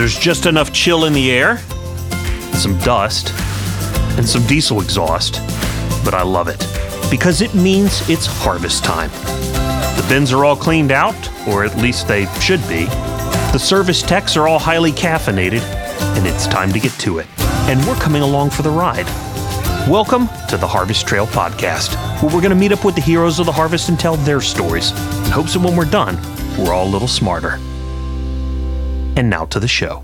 There's just enough chill in the air, some dust, and some diesel exhaust, but I love it because it means it's harvest time. The bins are all cleaned out, or at least they should be. The service techs are all highly caffeinated, and it's time to get to it. And we're coming along for the ride. Welcome to the Harvest Trail Podcast, where we're going to meet up with the heroes of the harvest and tell their stories in hopes that when we're done, we're all a little smarter. And now to the show.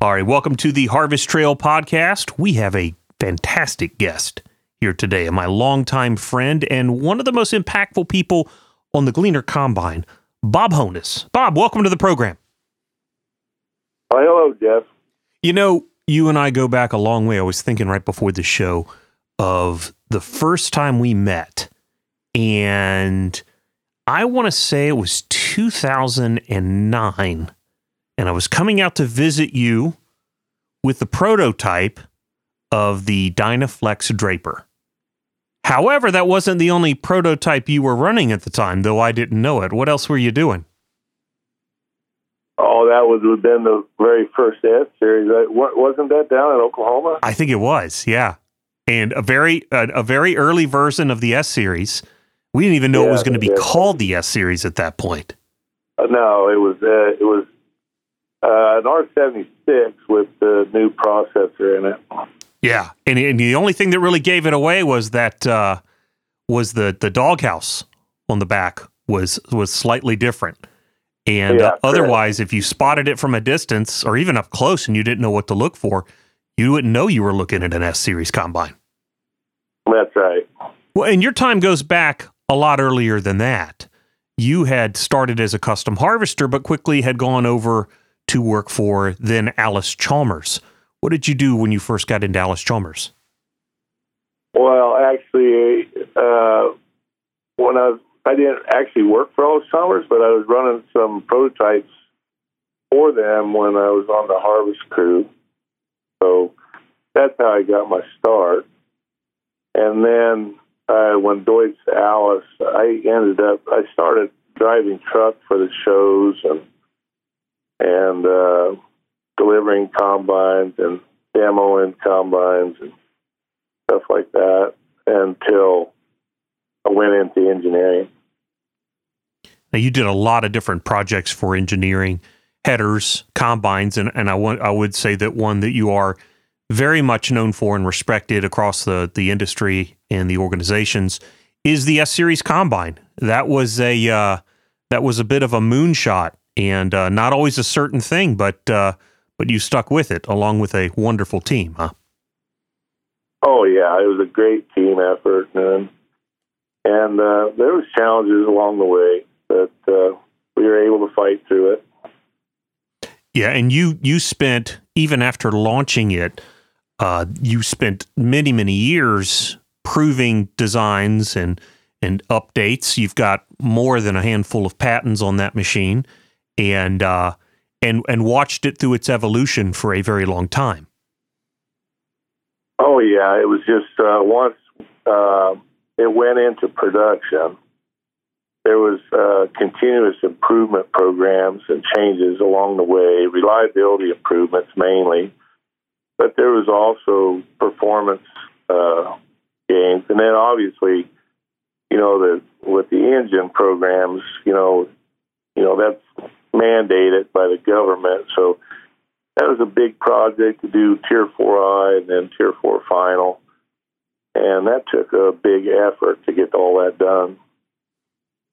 All right, welcome to the Harvest Trail Podcast. We have a fantastic guest here today, my longtime friend and one of the most impactful people on the Gleaner Combine, Bob Honas. Bob, welcome to the program. Well, hello, Jeff. You know, you and I go back a long way. I was thinking right before the show of the first time we met, and I want to say it was 2009. And I was coming out to visit you with the prototype of the Dynaflex Draper. However, that wasn't the only prototype you were running at the time, though I didn't know it. What else were you doing? Oh, that was within the very first S series. Wasn't that down in Oklahoma? I think it was, yeah. And a very a, a very early version of the S series. We didn't even know yeah, it was going to be yeah. called the S series at that point. Uh, no, it was uh, it was uh, an R seventy six with the new processor in it. Yeah, and, and, the only thing that really gave it away was that uh, was the the doghouse on the back was was slightly different. And yeah, uh, otherwise, if you spotted it from a distance or even up close and you didn't know what to look for, you wouldn't know you were looking at an S series combine. That's right. Well, and your time goes back a lot earlier than that. You had started as a custom harvester, but quickly had gone over to work for then Allis Chalmers. What did you do when you first got into Allis Chalmers? Well, actually, uh, when I was, I didn't actually work for Allis Chalmers, but I was running some prototypes for them when I was on the harvest crew. So that's how I got my start. And then uh, when Deutz Allis, I ended up, I started driving truck for the shows and and uh, delivering combines and demoing combines and stuff like that until I went into engineering. Now you did a lot of different projects for engineering, headers, combines, and, and I want I would say that one that you are very much known for and respected across the the industry and the organizations is the S Series Combine. That was a uh, that was a bit of a moonshot and uh, not always a certain thing, but uh, but you stuck with it along with a wonderful team, huh? Oh yeah, it was a great team effort, and and uh, there was challenges along the way, but uh, we were able to fight through it. Yeah, and you you spent even after launching it, uh, you spent many many years proving designs and and updates. You've got more than a handful of patents on that machine and uh, and and watched it through its evolution for a very long time. Oh yeah, it was just uh, once uh, it went into production, there was uh, continuous improvement programs and changes along the way, reliability improvements mainly, but there was also performance gains, and then obviously, you know, the with the engine programs, you know, you know that's mandated by the government. So that was a big project to do Tier 4I and then Tier 4 Final. And that took a big effort to get all that done.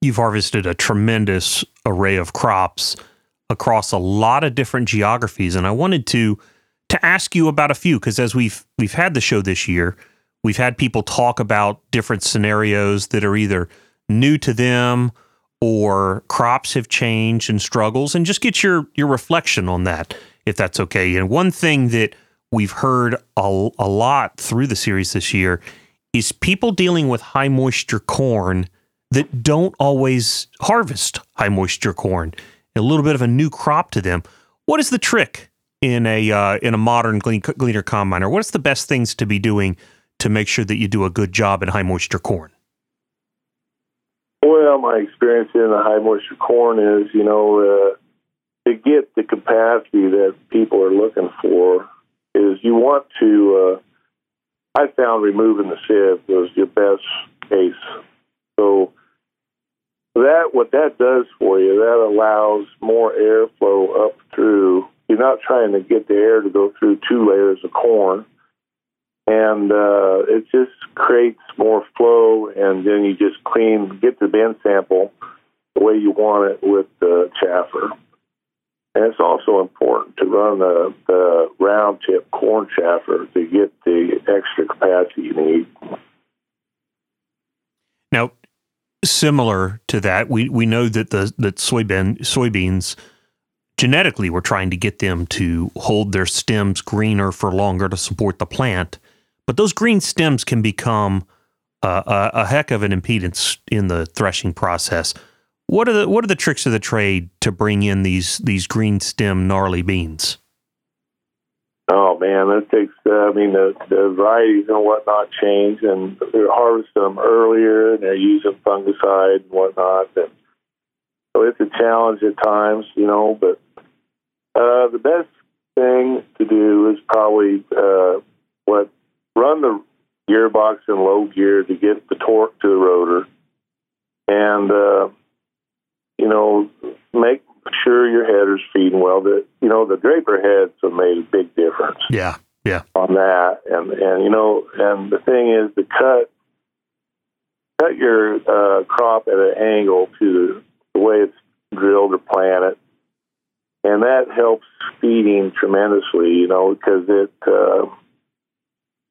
You've harvested a tremendous array of crops across a lot of different geographies. And I wanted to to ask you about a few because as we've we've had the show this year, we've had people talk about different scenarios that are either new to them or crops have changed and struggles and just get your your reflection on that if that's okay. And one thing that we've heard a, a lot through the series this year is people dealing with high moisture corn that don't always harvest high moisture corn. A little bit of a new crop to them. What is the trick in a uh, in a modern gleaner combiner? What is the best things to be doing to make sure that you do a good job in high moisture corn? Well, my experience in the high moisture corn is, you know, uh, to get the capacity that people are looking for is you want to. Uh, I found removing the sieve was your best case. So that what that does for you, that allows more airflow up through. You're not trying to get the air to go through two layers of corn, and uh, it just creates more flow. And then you just clean, get the bin sample the way you want it with the chaffer. And it's also important to run the, the round tip corn chaffer to get the extra capacity you need. Now, similar to that, we, we know that the that soybean soybeans genetically we're trying to get them to hold their stems greener for longer to support the plant, but those green stems can become a, a heck of an impedance in the threshing process. What are the what are the tricks of the trade to bring in these these green stem gnarly beans? Oh man, that takes. Uh, I mean, the, the varieties and whatnot change, and they harvest them earlier, and they're using fungicide and whatnot. And so it's a challenge at times, you know. But uh, the best thing to do is probably uh, what run the gearbox in low gear to get the torque to the rotor, and uh, you know, make sure your header's feeding well. That you know, the draper heads have made a big difference. Yeah, yeah. On that, and and you know, and the thing is to cut cut your uh, crop at an angle to the way it's drilled or planted, and that helps feeding tremendously. You know, because it, uh,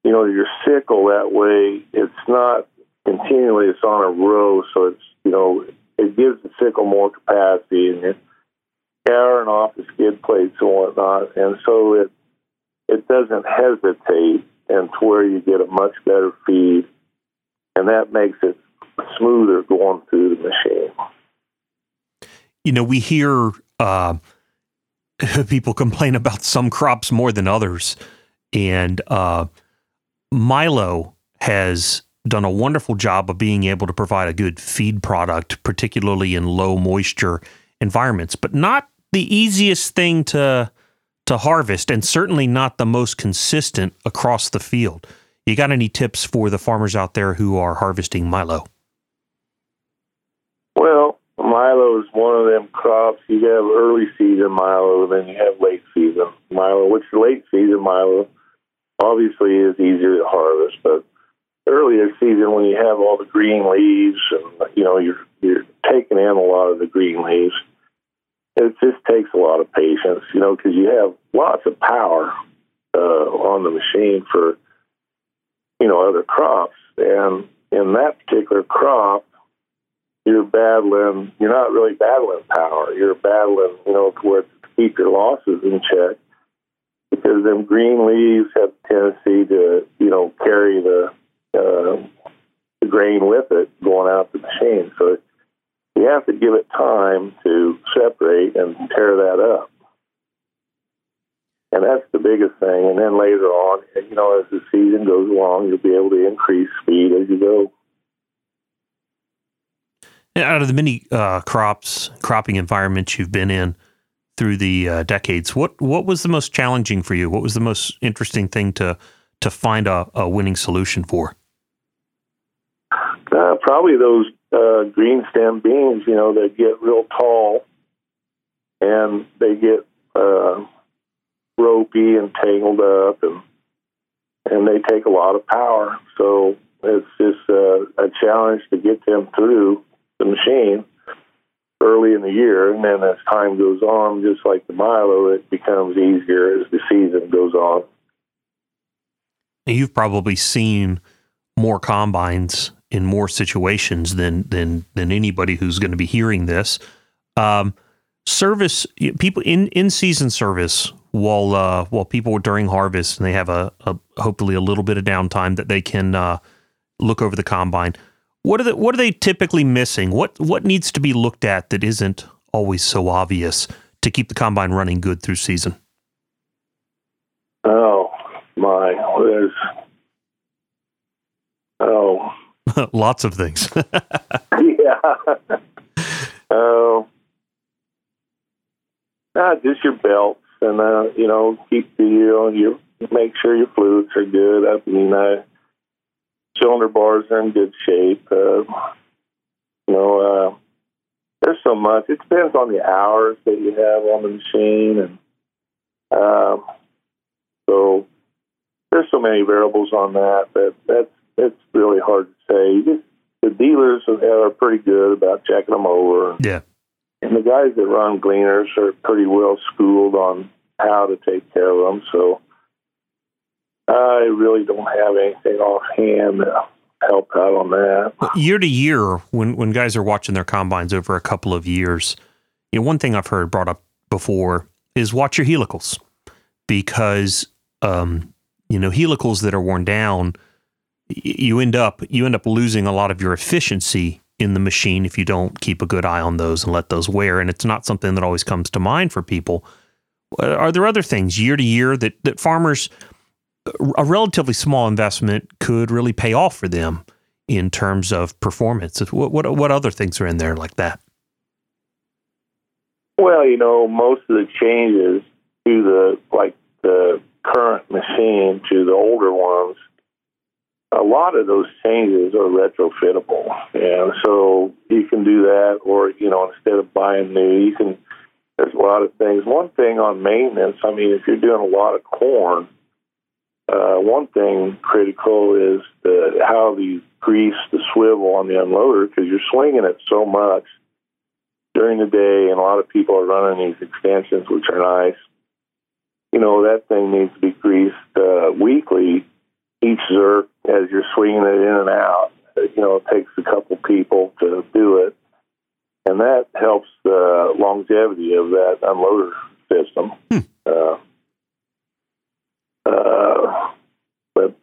you know, your sickle that way it's not continually; it's on a row, so it's you know it gives the sickle more capacity and it scouring off the skid plates and whatnot, and so it it doesn't hesitate, and to where you get a much better feed, and that makes it smoother going through the machine. You know, we hear uh, people complain about some crops more than others, and uh, Milo has done a wonderful job of being able to provide a good feed product, particularly in low moisture environments, but not the easiest thing to to harvest and certainly not the most consistent across the field. You got any tips for the farmers out there who are harvesting milo? Well, milo is one of them crops. You have early season milo, then you have late season milo, which late season milo obviously is easier to harvest, but earlier season when you have all the green leaves and you know you're you're taking in a lot of the green leaves it just takes a lot of patience you know because you have lots of power uh, on the machine for you know other crops. And in that particular crop you're battling you're not really battling power. You're battling you know to keep your losses in check because them green leaves have a tendency to you know carry the uh, the grain with it going out the machine. So you have to give it time to separate and tear that up. And that's the biggest thing. And then later on, you know, as the season goes along, you'll be able to increase speed as you go. Out of the many uh, crops, cropping environments you've been in through the uh, decades, what what was the most challenging for you? What was the most interesting thing to to find a, a winning solution for? Uh, probably those uh, green stem beans, you know, they get real tall and they get uh, ropey and tangled up, and and they take a lot of power. So it's just uh, a challenge to get them through the machine early in the year, and then as time goes on, just like the Milo, it becomes easier as the season goes on. You've probably seen more combines in more situations than than than anybody who's going to be hearing this. Um, service people in in season service while uh, while people are during harvest and they have a, a, hopefully a little bit of downtime that they can uh, look over the combine. What are the, what are they typically missing? What what needs to be looked at that isn't always so obvious to keep the combine running good through season? Oh my, there's oh Lots of things. yeah. Oh. Uh, just your belts and uh, you know keep the you know your make sure your fluids are good. I mean, uh, cylinder bars are in good shape. Uh, you know, uh, there's so much. It depends on the hours that you have on the machine, and um, so there's so many variables on that that that's it's really hard to say. the dealers are pretty good about checking them over. Yeah. And the guys that run gleaners are pretty well schooled on how to take care of them. So I really don't have anything offhand to help out on that. Year to year, when when guys are watching their combines over a couple of years, you know, one thing I've heard brought up before is watch your helicals because um, you know helicals that are worn down, you end up you end up losing a lot of your efficiency in the machine if you don't keep a good eye on those and let those wear. And it's not something that always comes to mind for people. Are there other things year to year that that farmers a relatively small investment could really pay off for them in terms of performance. What what what other things are in there like that? Well, you know, most of the changes to the like the current machine to the older ones, a lot of those changes are retrofittable, and so you can do that, or you know, instead of buying new, you can. There's a lot of things. One thing on maintenance, I mean, if you're doing a lot of corn, uh, one thing critical is the, how you grease the swivel on the unloader because you're swinging it so much during the day, and a lot of people are running these extensions, which are nice. You know, that thing needs to be greased uh, weekly, each zerk, as you're swinging it in and out. You know, it takes a couple people to do it, and that helps the longevity of that unloader system. Hmm. Uh, uh, but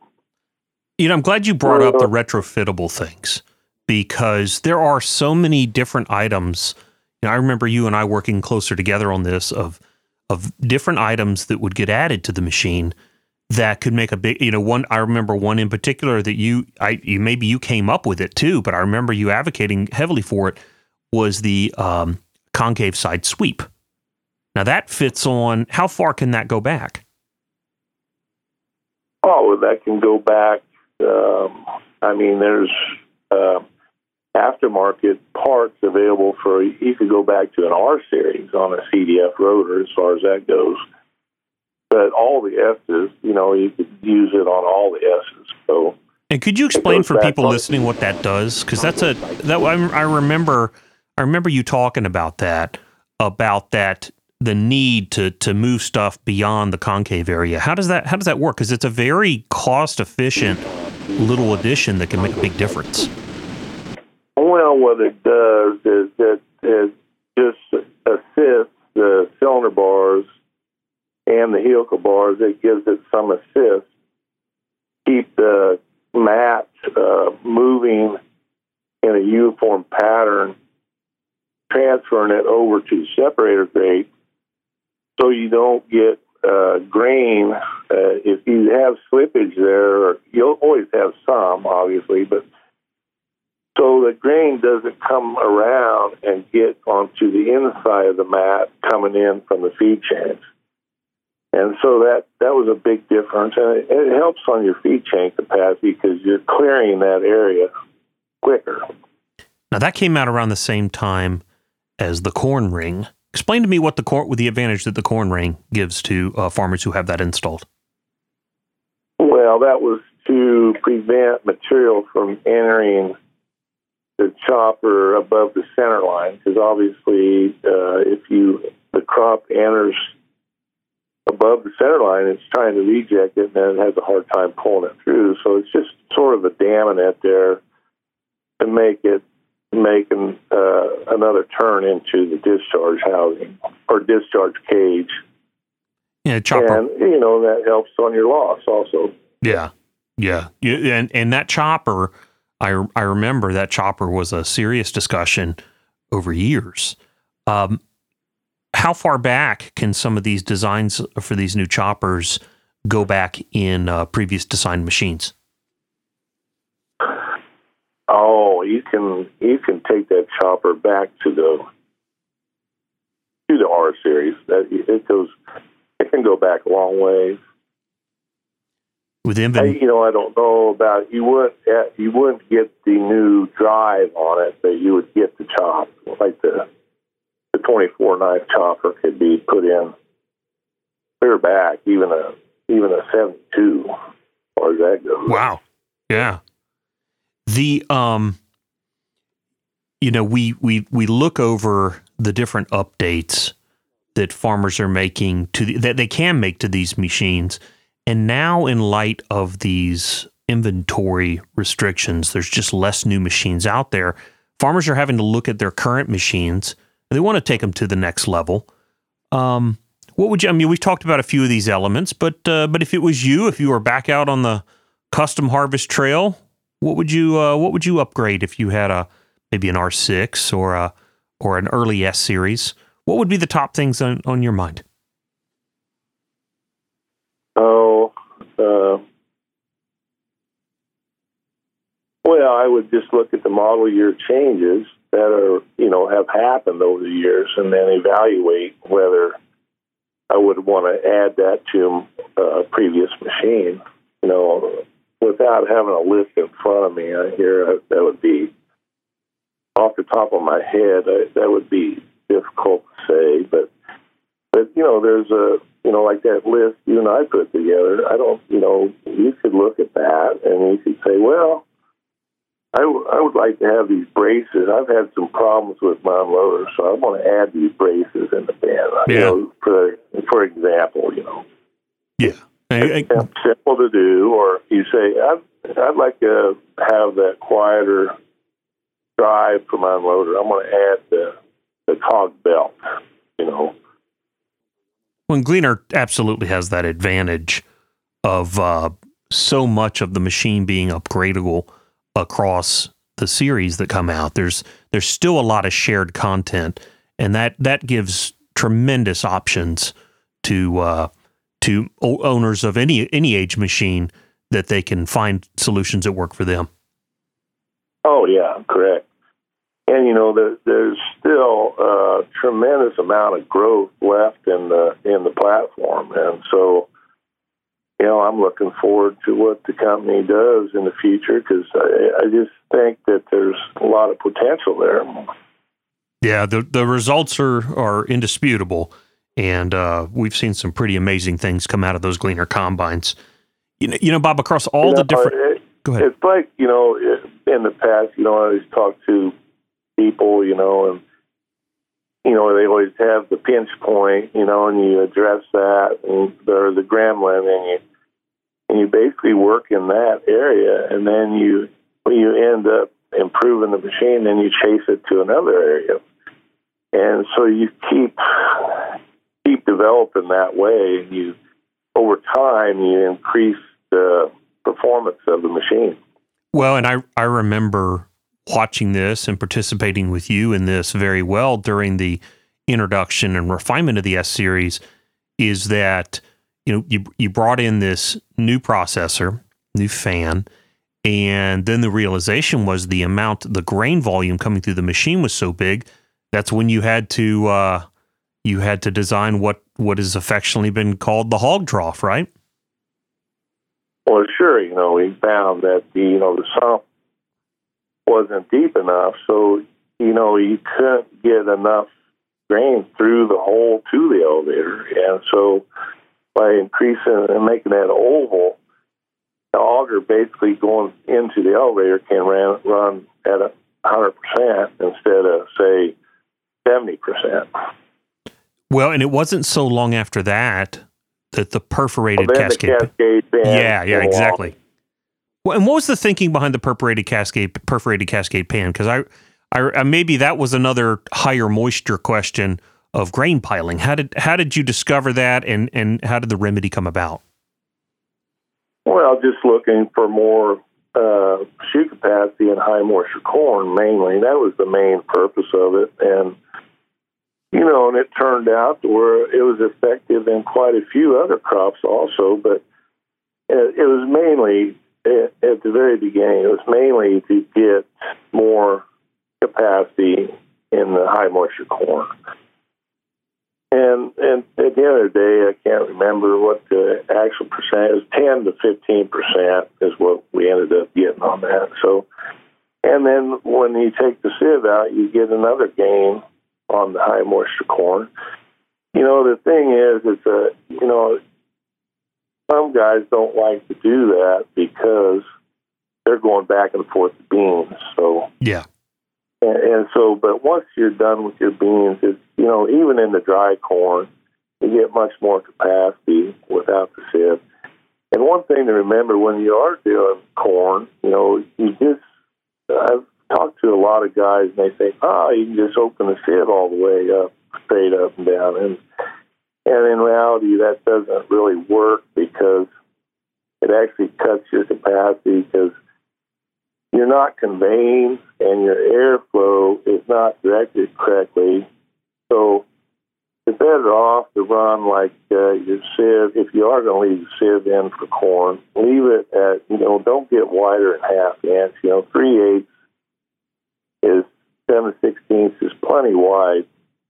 you know, I'm glad you brought up the retrofittable things because there are so many different items. You know, I remember you and I working closer together on this of of different items that would get added to the machine that could make a big you know one I remember one in particular that you I you maybe you came up with it too but I remember you advocating heavily for it was the um, concave side sweep. Now that fits on how far can that go back? Oh, that can go back. Um, I mean, there's uh, aftermarket parts available for. You could go back to an R series on a CDF rotor as far as that goes. But all the S's, you know, you could use it on all the S's. So. And could you explain for people listening what that does? Because that's a that I remember. I remember you talking about that about that the need to to move stuff beyond the concave area. How does that how does that work? Because it's a very cost efficient little addition that can make a big difference. Well, what it does is that it just assists the cylinder bars and the helical bars. It gives it some assist. Keep the mat uh, moving in a uniform pattern, transferring it over to the separator grate so you don't get uh, grain. Uh, if you have slippage there, you'll always have some, obviously, but so the grain doesn't come around and get onto the inside of the mat coming in from the feed chains. And so that that was a big difference, and it, it helps on your feed chain capacity because you're clearing that area quicker. Now that came out around the same time as the corn ring. Explain to me what the corn, the advantage that the corn ring gives to uh, farmers who have that installed. Well, that was to prevent material from entering the chopper above the center line, because obviously, uh, if you the crop enters above the center line, it's trying to reject it, and then it has a hard time pulling it through. So it's just sort of a damming it there to make it making uh, another turn into the discharge housing or discharge cage. Yeah, chopper. And you know that helps on your loss also. Yeah, yeah, yeah and and that chopper, I I remember that chopper was a serious discussion over years. Um, how far back can some of these designs for these new choppers go back in uh, previous designed machines? Oh, you can you can take that chopper back to the to the R series series. That it goes, it can go back a long way. With Invent, you know, I don't know about you wouldn't uh, you wouldn't get the new drive on it, but you would get the chop, like the the 24 knife chopper could be put in clear back, even a even a 72, as far as that goes. Wow, yeah. The um, you know, we we we look over the different updates that farmers are making to the, that they can make to these machines, and now in light of these inventory restrictions, there's just less new machines out there. Farmers are having to look at their current machines. And they want to take them to the next level. Um, what would you? I mean, we've talked about a few of these elements, but uh, but if it was you, if you were back out on the custom harvest trail, what would you uh, what would you upgrade if you had a maybe an R6 or a or an early S series? What would be the top things on, on your mind? Oh, uh, well, I would just look at the model year changes that are you know have happened over the years, and then evaluate whether I would want to add that to a previous machine. You know, without having a list in front of me, I hear uh, that would be off the top of my head. I, that would be difficult to say, but but you know, there's a you know like that list you and I put together. I don't you know you could look at that and you could say, well I, w- I would like to have these braces. I've had some problems with my unloader, so I want to add these braces in the band. Uh, yeah. You know, for for example, you know. Yeah. I, I, simple to do, or you say, I'd, I'd like to have that quieter drive for my unloader. I'm going to add the the cog belt. You know. When Gleaner absolutely has that advantage of uh, so much of the machine being upgradable across the series that come out. There's there's still a lot of shared content, and that that gives tremendous options to uh, to owners of any any age machine that they can find solutions that work for them. Oh yeah, correct. And you know, there, there's still a tremendous amount of growth left in the in the platform, and so you know, I'm looking forward to what the company does in the future because I, I just think that there's a lot of potential there. Yeah, the the results are are indisputable, and uh, we've seen some pretty amazing things come out of those Gleaner combines. You know, you know, Bob, across all you know, the different. It, go ahead. It's like you know, in the past, you know, I always talk to people, you know, and you know, they always have the pinch point, you know, and you address that, and or the gremlin, and you and you basically work in that area, and then you you end up improving the machine, then you chase it to another area, and so you keep keep developing that way, and you over time you increase the performance of the machine. Well, and I I remember watching this and participating with you in this very well during the introduction and refinement of the S series is that you know, you you brought in this new processor, new fan, and then the realization was the amount, the grain volume coming through the machine was so big. That's when you had to uh, you had to design what what has affectionately been called the hog trough, right? Well, sure. You know, we found that the you know the sump wasn't deep enough, so you know you couldn't get enough grain through the hole to the elevator, and so by increasing and making that oval, the auger basically going into the elevator can run, run at a hundred percent instead of say seventy percent. Well, and it wasn't so long after that that the perforated well, cascade. The cascade yeah, yeah, exactly. Well, and what was the thinking behind the perforated cascade perforated cascade pan? Because I, I, maybe that was another higher moisture question of grain piling. How did how did you discover that, and and how did the remedy come about? Well, just looking for more uh, shoot capacity in high moisture corn mainly. That was the main purpose of it, and you know, and it turned out where it was effective in quite a few other crops also, but it, it was mainly at, the very beginning. It was mainly to get more capacity in the high moisture corn. And at the end of the day, I can't remember what the actual percent is. Ten to fifteen percent is what we ended up getting on that. So, and then when you take the sieve out, you get another gain on the high moisture corn. You know, the thing is, is that, you know, some guys don't like to do that because they're going back and forth the beans. So yeah. And, and so, but once you're done with your beans, it's you know even in the dry corn, you get much more capacity without the sieve. And one thing to remember when you are doing corn, you know, you just I've talked to a lot of guys and they say, oh, you can just open the sieve all the way up, straight up and down, and and in reality, that doesn't really work because it actually cuts your capacity because you're not conveying and your airflow is not directed correctly. So you're better off to run like uh, your sieve. If you are going to leave the sieve in for corn, leave it at, you know, don't get wider than half inch. You know, three eighths is seven sixteenths is plenty wide.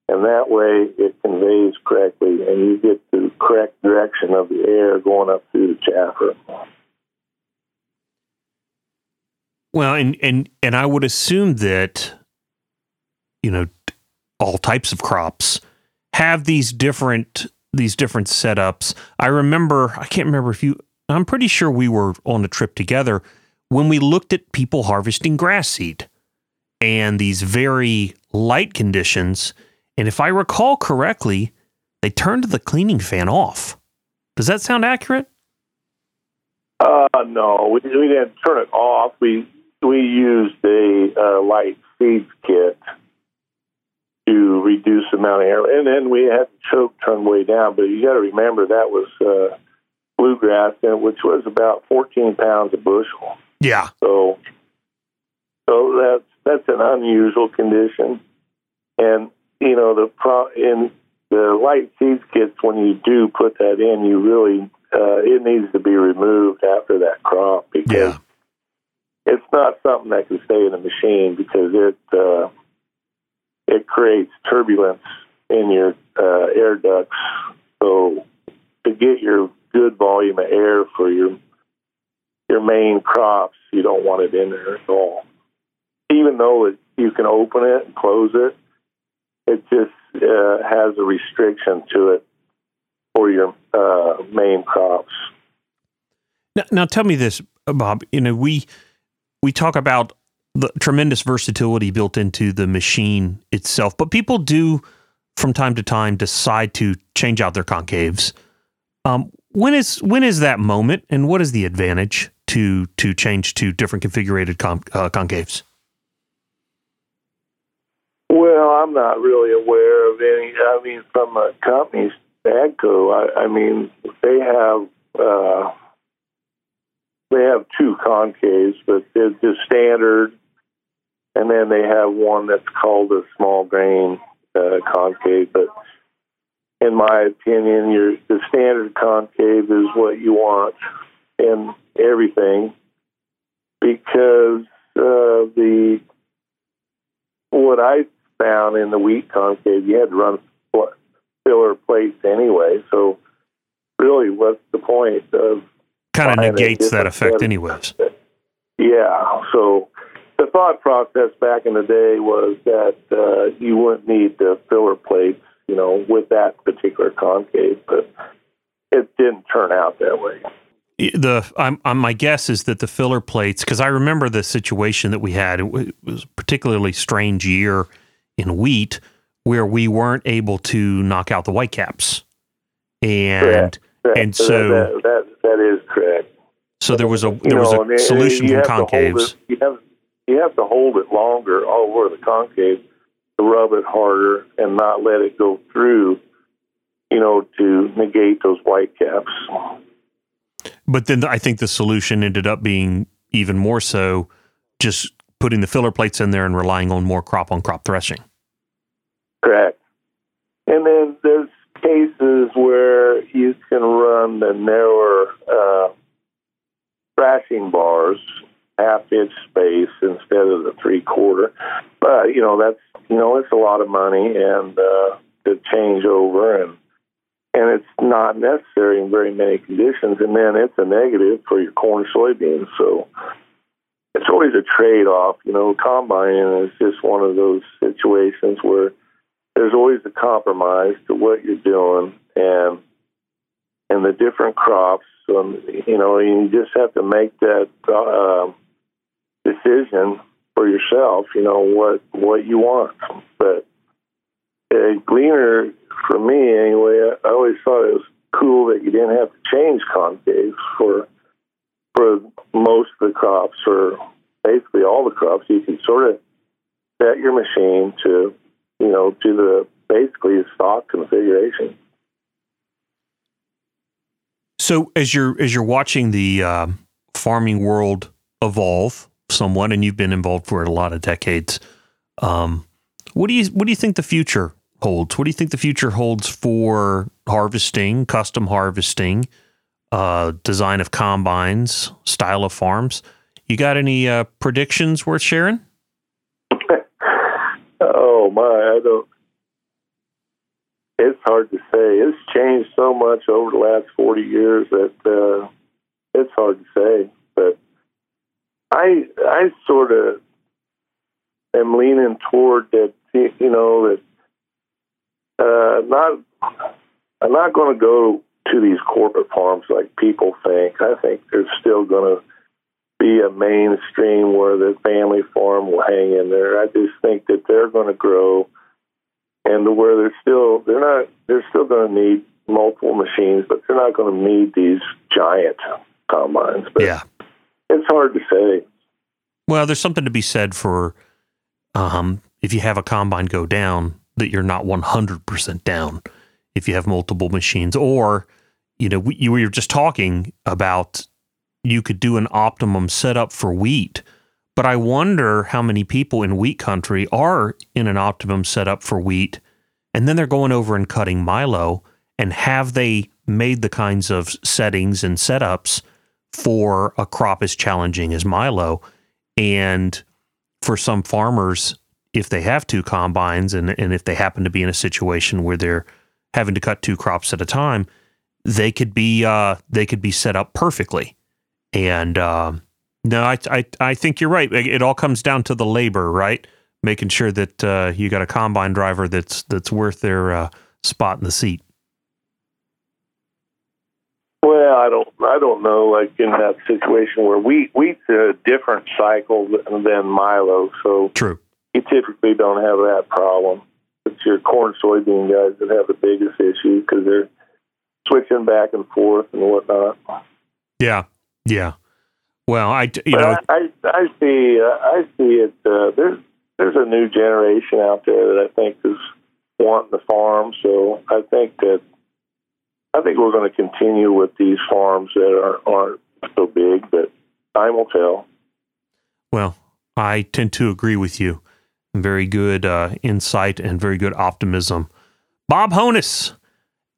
And that way it conveys correctly and you get the correct direction of the air going up through the chaffer. Well, and and and I would assume that you know all types of crops have these different these different setups. I remember I can't remember if you I'm pretty sure we were on a trip together when we looked at people harvesting grass seed and these very light conditions and if I recall correctly, they turned the cleaning fan off. Does that sound accurate? Uh, no, we, we didn't turn it off. We we used a uh, light seeds kit to reduce the amount of air, and then we had the choke turned way down. But you got to remember that was uh, bluegrass, which was about 14 pounds a bushel. Yeah. So, so that's that's an unusual condition, and you know the pro in the light seeds kits when you do put that in, you really uh, it needs to be removed after that crop because. Yeah it's not something that can stay in a machine because it uh, it creates turbulence in your uh, air ducts. So to get your good volume of air for your your main crops, you don't want it in there at all. Even though it, you can open it and close it, it just uh, has a restriction to it for your uh, main crops. Now, now, tell me this, Bob. You know, we we talk about the tremendous versatility built into the machine itself, but people do from time to time decide to change out their concaves. Um, when is when is that moment, and what is the advantage to to change to different configurated con- uh, concaves? Well, I'm not really aware of any. I mean, from a company, AGCO, I, I mean, they have uh, they have two concaves, but they're just standard. And then they have one that's called a small grain uh, concave. But in my opinion, your the standard concave is what you want in everything because uh, the what I found in the wheat concave, you had to run filler plates anyway. So really, what's the point of kind of negates that effect, anyways. Yeah. So the thought process back in the day was that uh, you wouldn't need the filler plates, you know, with that particular concave, but it didn't turn out that way. The I'm, I'm, my guess is that the filler plates, because I remember the situation that we had. It was a particularly strange year in wheat where we weren't able to knock out the white caps, and. Correct and so that, that, that is correct. So there was a there you was know, a solution from concaves. It, you have you have to hold it longer over the concave to rub it harder and not let it go through. You know, to negate those white caps. But then I think the solution ended up being even more so just putting the filler plates in there and relying on more crop on crop threshing. Correct. And then there's cases where you can run the narrower uh, thrashing bars, half inch space instead of the three quarter. But you know that's you know it's a lot of money and uh, to change over and and it's not necessary in very many conditions. And then it's a negative for your corn, soybeans. So it's always a trade off. You know, combining is just one of those situations where there's always a compromise to what you're doing and and the different crops. Um, you know, you just have to make that uh, decision for yourself. You know what what you want, but a gleaner for me anyway. I always thought it was cool that you didn't have to change concave for for most of the crops or basically all the crops. You can sort of set your machine to you know to the basically stock configuration. So as you're as you're watching the uh, farming world evolve somewhat, and you've been involved for a lot of decades, um, what do you what do you think the future holds? What do you think the future holds for harvesting, custom harvesting, uh, design of combines, style of farms? You got any uh, predictions worth sharing? my, I don't. It's hard to say. It's changed so much over the last forty years that uh, it's hard to say. But I, I sort of am leaning toward that. You know that uh, not. I'm not going to go to these corporate farms like people think. I think there's still going to be a mainstream where the family farm will hang in there. I just think that they're going to grow, and where they're still they're not they're still going to need multiple machines, but they're not going to need these giant combines. But yeah, it's hard to say. Well, there's something to be said for um, if you have a combine go down, that you're not 100% down if you have multiple machines. Or, you know, we, you were just talking about you could do an optimum setup for wheat. But I wonder how many people in wheat country are in an optimum setup for wheat, and then they're going over and cutting Milo. And have they made the kinds of settings and setups for a crop as challenging as Milo? And for some farmers, if they have two combines and, and if they happen to be in a situation where they're having to cut two crops at a time, they could be uh, they could be set up perfectly. And uh, no, I, I I think you're right. It all comes down to the labor, right? Making sure that uh, you got a combine driver that's that's worth their uh, spot in the seat. Well, I don't, I don't know. Like in that situation where wheat, wheat's a different cycle than Milo, so true you typically don't have that problem. It's your corn soybean guys that have the biggest issue because they're switching back and forth and whatnot. Yeah, yeah. Well, I you but know I I, I see uh, I see it. Uh, there's there's a new generation out there that I think is wanting the farm. So I think that I think we're going to continue with these farms that are, aren't so big, but time will tell. Well, I tend to agree with you very good uh, insight and very good optimism. Bob Honas,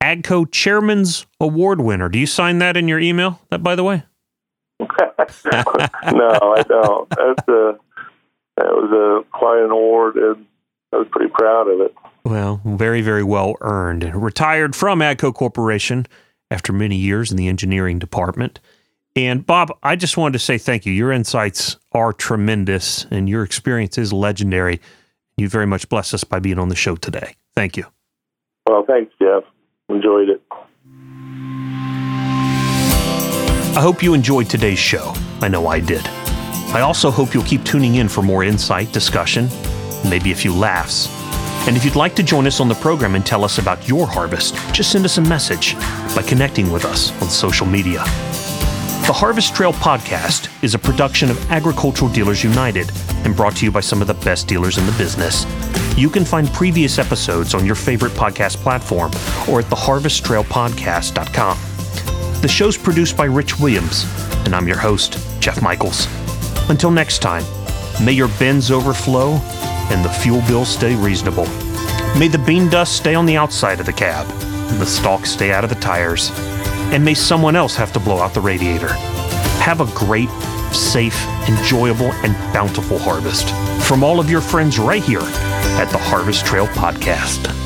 AGCO Chairman's Award winner. Do you sign that in your email? That, by the way. No, I don't. That's a that was a quite an award, and I was pretty proud of it. Well, very, very well earned. Retired from AGCO Corporation after many years in the engineering department. And Bob, I just wanted to say thank you. Your insights are tremendous and your experience is legendary. You very much blessed us by being on the show today. Thank you. Well, thanks, Jeff. Enjoyed it. I hope you enjoyed today's show. I know I did. I also hope you'll keep tuning in for more insight, discussion, maybe a few laughs. And if you'd like to join us on the program and tell us about your harvest, just send us a message by connecting with us on social media. The Harvest Trail Podcast is a production of Agricultural Dealers United and brought to you by some of the best dealers in the business. You can find previous episodes on your favorite podcast platform or at theharvesttrailpodcast.com. The show's produced by Rich Williams, and I'm your host, Jeff Michaels. Until next time, may your bins overflow and the fuel bill stay reasonable. May the bean dust stay on the outside of the cab and the stalks stay out of the tires and may someone else have to blow out the radiator. Have a great, safe, enjoyable, and bountiful harvest from all of your friends right here at the Harvest Trail Podcast.